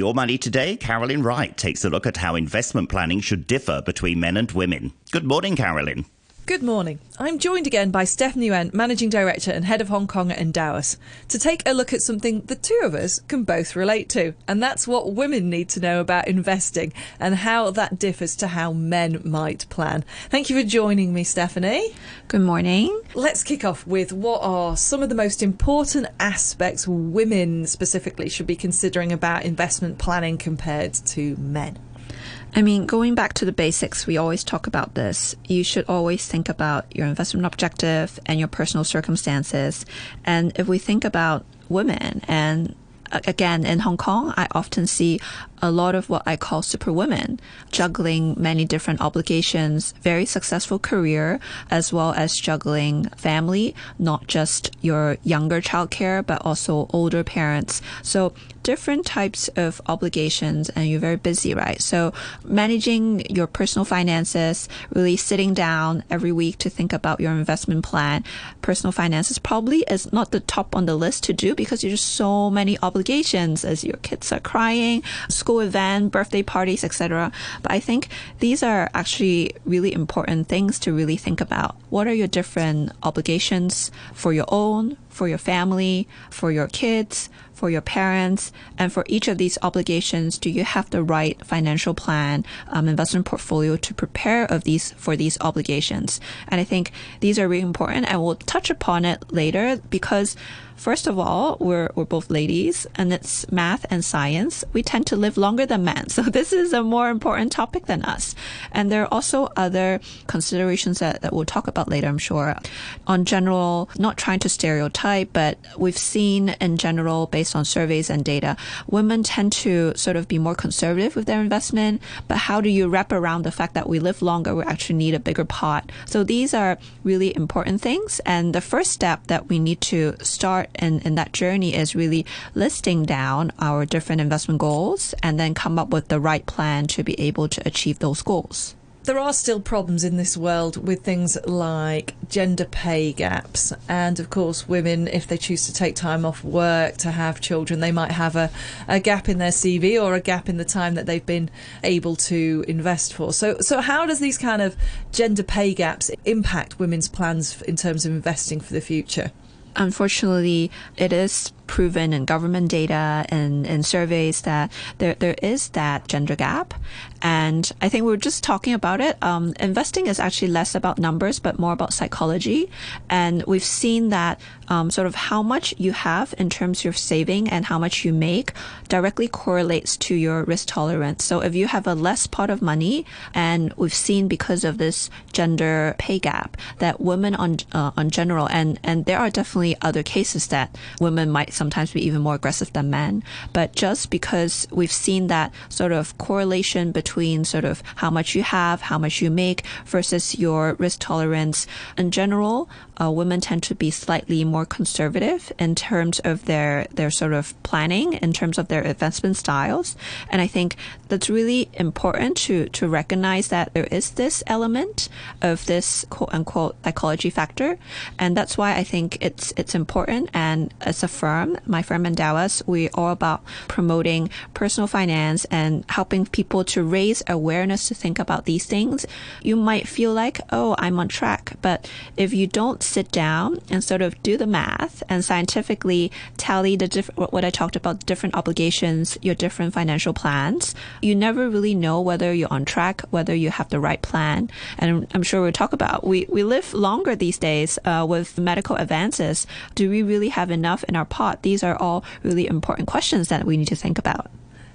Your Money Today, Carolyn Wright takes a look at how investment planning should differ between men and women. Good morning, Carolyn. Good morning. I'm joined again by Steffanie Yuen, Managing Director and Head of Hong Kong at Endowus, to take a look at something the two of us can both relate to, and that's what women need to know about investing and how that differs to how men might plan. Thank you for joining me, Steffanie. Good morning. Let's kick off with what are some of the most important aspects women specifically should be considering about investment planning compared to men? I mean, going back to the basics, we always talk about this. You should always think about your investment objective and your personal circumstances. And if we think about women and uh, again, in Hong Kong, I often see a lot of what I call superwomen, juggling many different obligations, very successful career, as well as juggling family, not just your younger child care, but also older parents. So different types of obligations and you're very busy, right? So managing your personal finances, really sitting down every week to think about your investment plan, personal finances probably is not the top on the list to do because there's so many obligations as your kids are crying, school event, birthday parties, etc. But I think these are actually really important things to really think about. What are your different obligations for your own, for your family, for your kids, for your parents, and for each of these obligations, do you have the right financial plan, um, investment portfolio to prepare of these for these obligations? And I think these are really important, and we'll touch upon it later because First of all, we're, we're both ladies and it's math and science. We tend to live longer than men. So this is a more important topic than us. And there are also other considerations that, that we'll talk about later, I'm sure. On general, not trying to stereotype, but we've seen in general, based on surveys and data, women tend to sort of be more conservative with their investment. But how do you wrap around the fact that we live longer? We actually need a bigger pot. So these are really important things. And the first step that we need to start in, in that journey is really listing down our different investment goals and then come up with the right plan to be able to achieve those goals there are still problems in this world with things like gender pay gaps. And of course, women, if they choose to take time off work to have children, they might have a, a gap in their CV or a gap in the time that they've been able to invest for. So, so how does these kind of gender pay gaps impact women's plans in terms of investing for the future? unfortunately, it is proven in government data and in surveys that there, there is that gender gap. And I think we are just talking about it. Um, investing is actually less about numbers, but more about psychology. And we've seen that um, sort of how much you have in terms of saving and how much you make directly correlates to your risk tolerance. So if you have a less pot of money, and we've seen because of this gender pay gap that women on uh, on general, and and there are definitely other cases that women might sometimes be even more aggressive than men. But just because we've seen that sort of correlation between sort of how much you have, how much you make versus your risk tolerance in general, uh, women tend to be slightly more conservative in terms of their their sort of planning, in terms of their investment styles. And I think that's really important to to recognize that there is this element of this quote unquote psychology factor, and that's why I think it's it's important. And as a my firm Endowus, we are all about promoting personal finance and helping people to raise awareness to think about these things. You might feel like, oh, I'm on track, but if you don't sit down and sort of do the math and scientifically tally the diff- what I talked about, different obligations, your different financial plans, you never really know whether you're on track, whether you have the right plan. And I'm sure we'll talk about we, we live longer these days uh, with medical advances. Do we really have enough in our pot? These are all really important questions that we need to think about.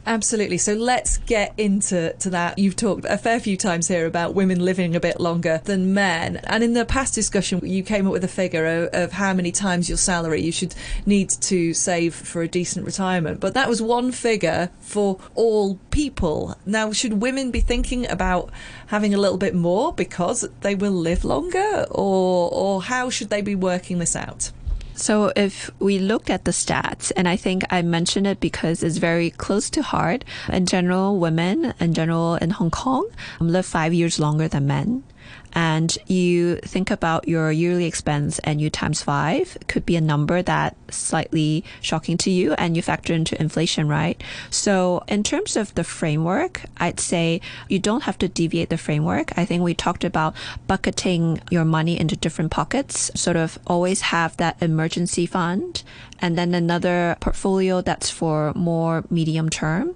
Absolutely. So let's get into to that. You've talked a fair few times here about women living a bit longer than men. And in the past discussion, you came up with a figure of, of, how many times your salary you should need to save for a decent retirement. But that was one figure for all people. Now, should women be thinking about having a little bit more because they will live longer? Or, or how should they be working this out? So if we look at the stats, and I think I mentioned it because it's very close to heart. In general, women in general in Hong Kong live five years longer than men. And you think about your yearly expense and you times five, could be a number that slightly shocking to you and you factor into inflation, right? So in terms of the framework, I'd say you don't have to deviate the framework. I think we talked about bucketing your money into different pockets, sort of always have that emergency fund and then another portfolio that's for more medium term.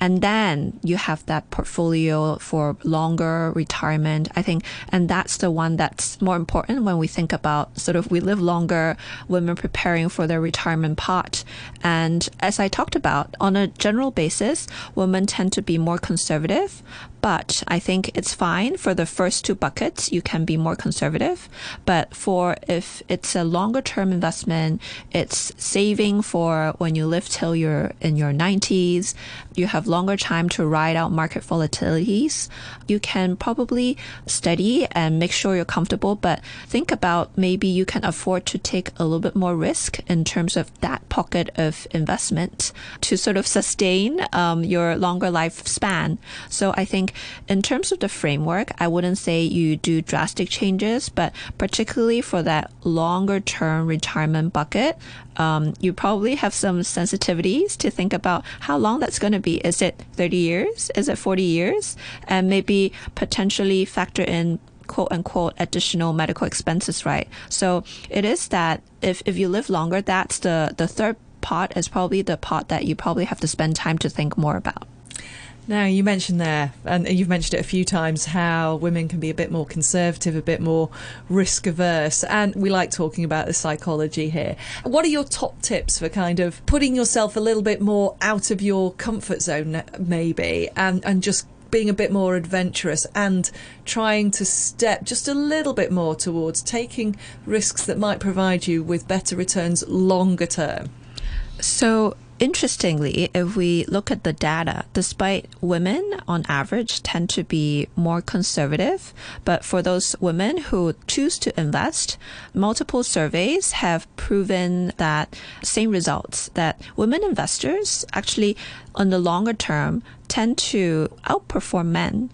And then you have that portfolio for longer retirement. I think, and that's the one that's more important when we think about sort of we live longer, women preparing for their retirement part. And as I talked about, on a general basis, women tend to be more conservative, but I think it's fine for the first two buckets. You can be more conservative. But for if it's a longer term investment, it's saving for when you live till you're in your 90s, you have longer time to ride out market volatilities. You can probably study and make sure you're comfortable, but think about maybe you can afford to take a little bit more risk in terms of that pocket of investment to sort of sustain um, your longer lifespan. So I think in terms of the framework, I wouldn't say you do drastic changes, but particularly for that longer term retirement bucket, um, you probably have some sensitivities to think about how long that's going to be. Is it 30 years? Is it 40 years? And maybe potentially factor in quote unquote additional medical expenses, right? So it is that if, if you live longer, that's the, the third part is probably the part that you probably have to spend time to think more about. Now, you mentioned there, and you've mentioned it a few times, how women can be a bit more conservative, a bit more risk averse. And we like talking about the psychology here. What are your top tips for kind of putting yourself a little bit more out of your comfort zone, maybe, and, and just being a bit more adventurous and trying to step just a little bit more towards taking risks that might provide you with better returns longer term? So, Interestingly, if we look at the data, despite women on average tend to be more conservative, but for those women who choose to invest, multiple surveys have proven that same results that women investors actually on the longer term tend to outperform men.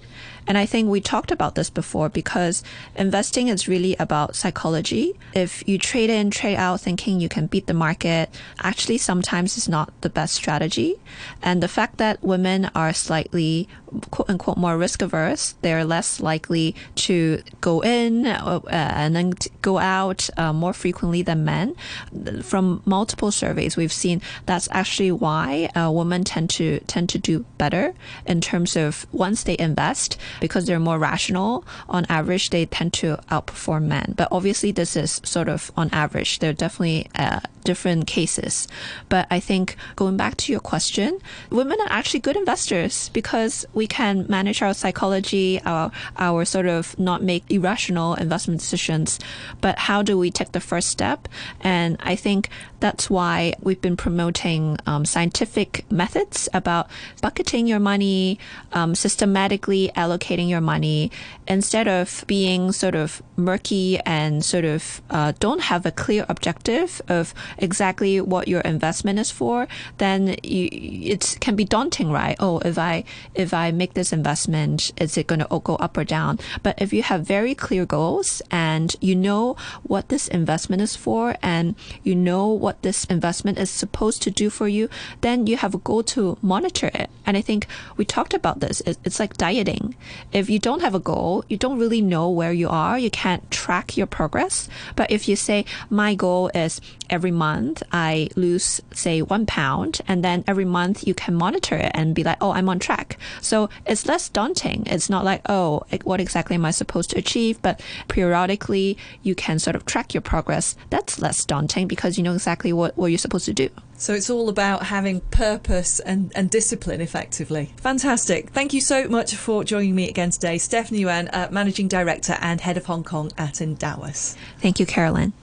And I think we talked about this before because investing is really about psychology. If you trade in, trade out thinking you can beat the market, actually sometimes it's not the best strategy. And the fact that women are slightly quote unquote more risk averse, they're less likely to go in uh, and then go out uh, more frequently than men. From multiple surveys, we've seen that's actually why uh, women tend to tend to do better in terms of once they invest because they're more rational. On average, they tend to outperform men. But obviously, this is sort of on average. There are definitely uh, different cases. But I think going back to your question, women are actually good investors because we can manage our psychology, our our sort of not make irrational investment decisions. But how do we take the first step? And I think that's why we've been promoting um, scientific methods about bucketing your money, um, systematically allocating your money, instead of being sort of murky and sort of uh, don't have a clear objective of exactly what your investment is for, then it can be daunting, right? Oh, if I if I make this investment, is it going to go up or down? But if you have very clear goals and you know what this investment is for, and you know what this investment is supposed to do for you, then you have a goal to monitor it. And I think we talked about this. It's like dieting. If you don't have a goal, you don't really know where you are. You can't track your progress. But if you say my goal is every month I lose, say, one pound, and then every month you can monitor it and be like, oh, I'm on track. So it's less daunting. It's not like, oh, what exactly am I supposed to achieve? But periodically you can sort of track your progress. That's less daunting because you know exactly what, what you're supposed to do. So it's all about having purpose and, and discipline effectively. Fantastic. Thank you so much for joining me again today. Steffanie Yuen, uh, Managing Director and Head of Hong Kong at Endowus. Thank you, Carolyn.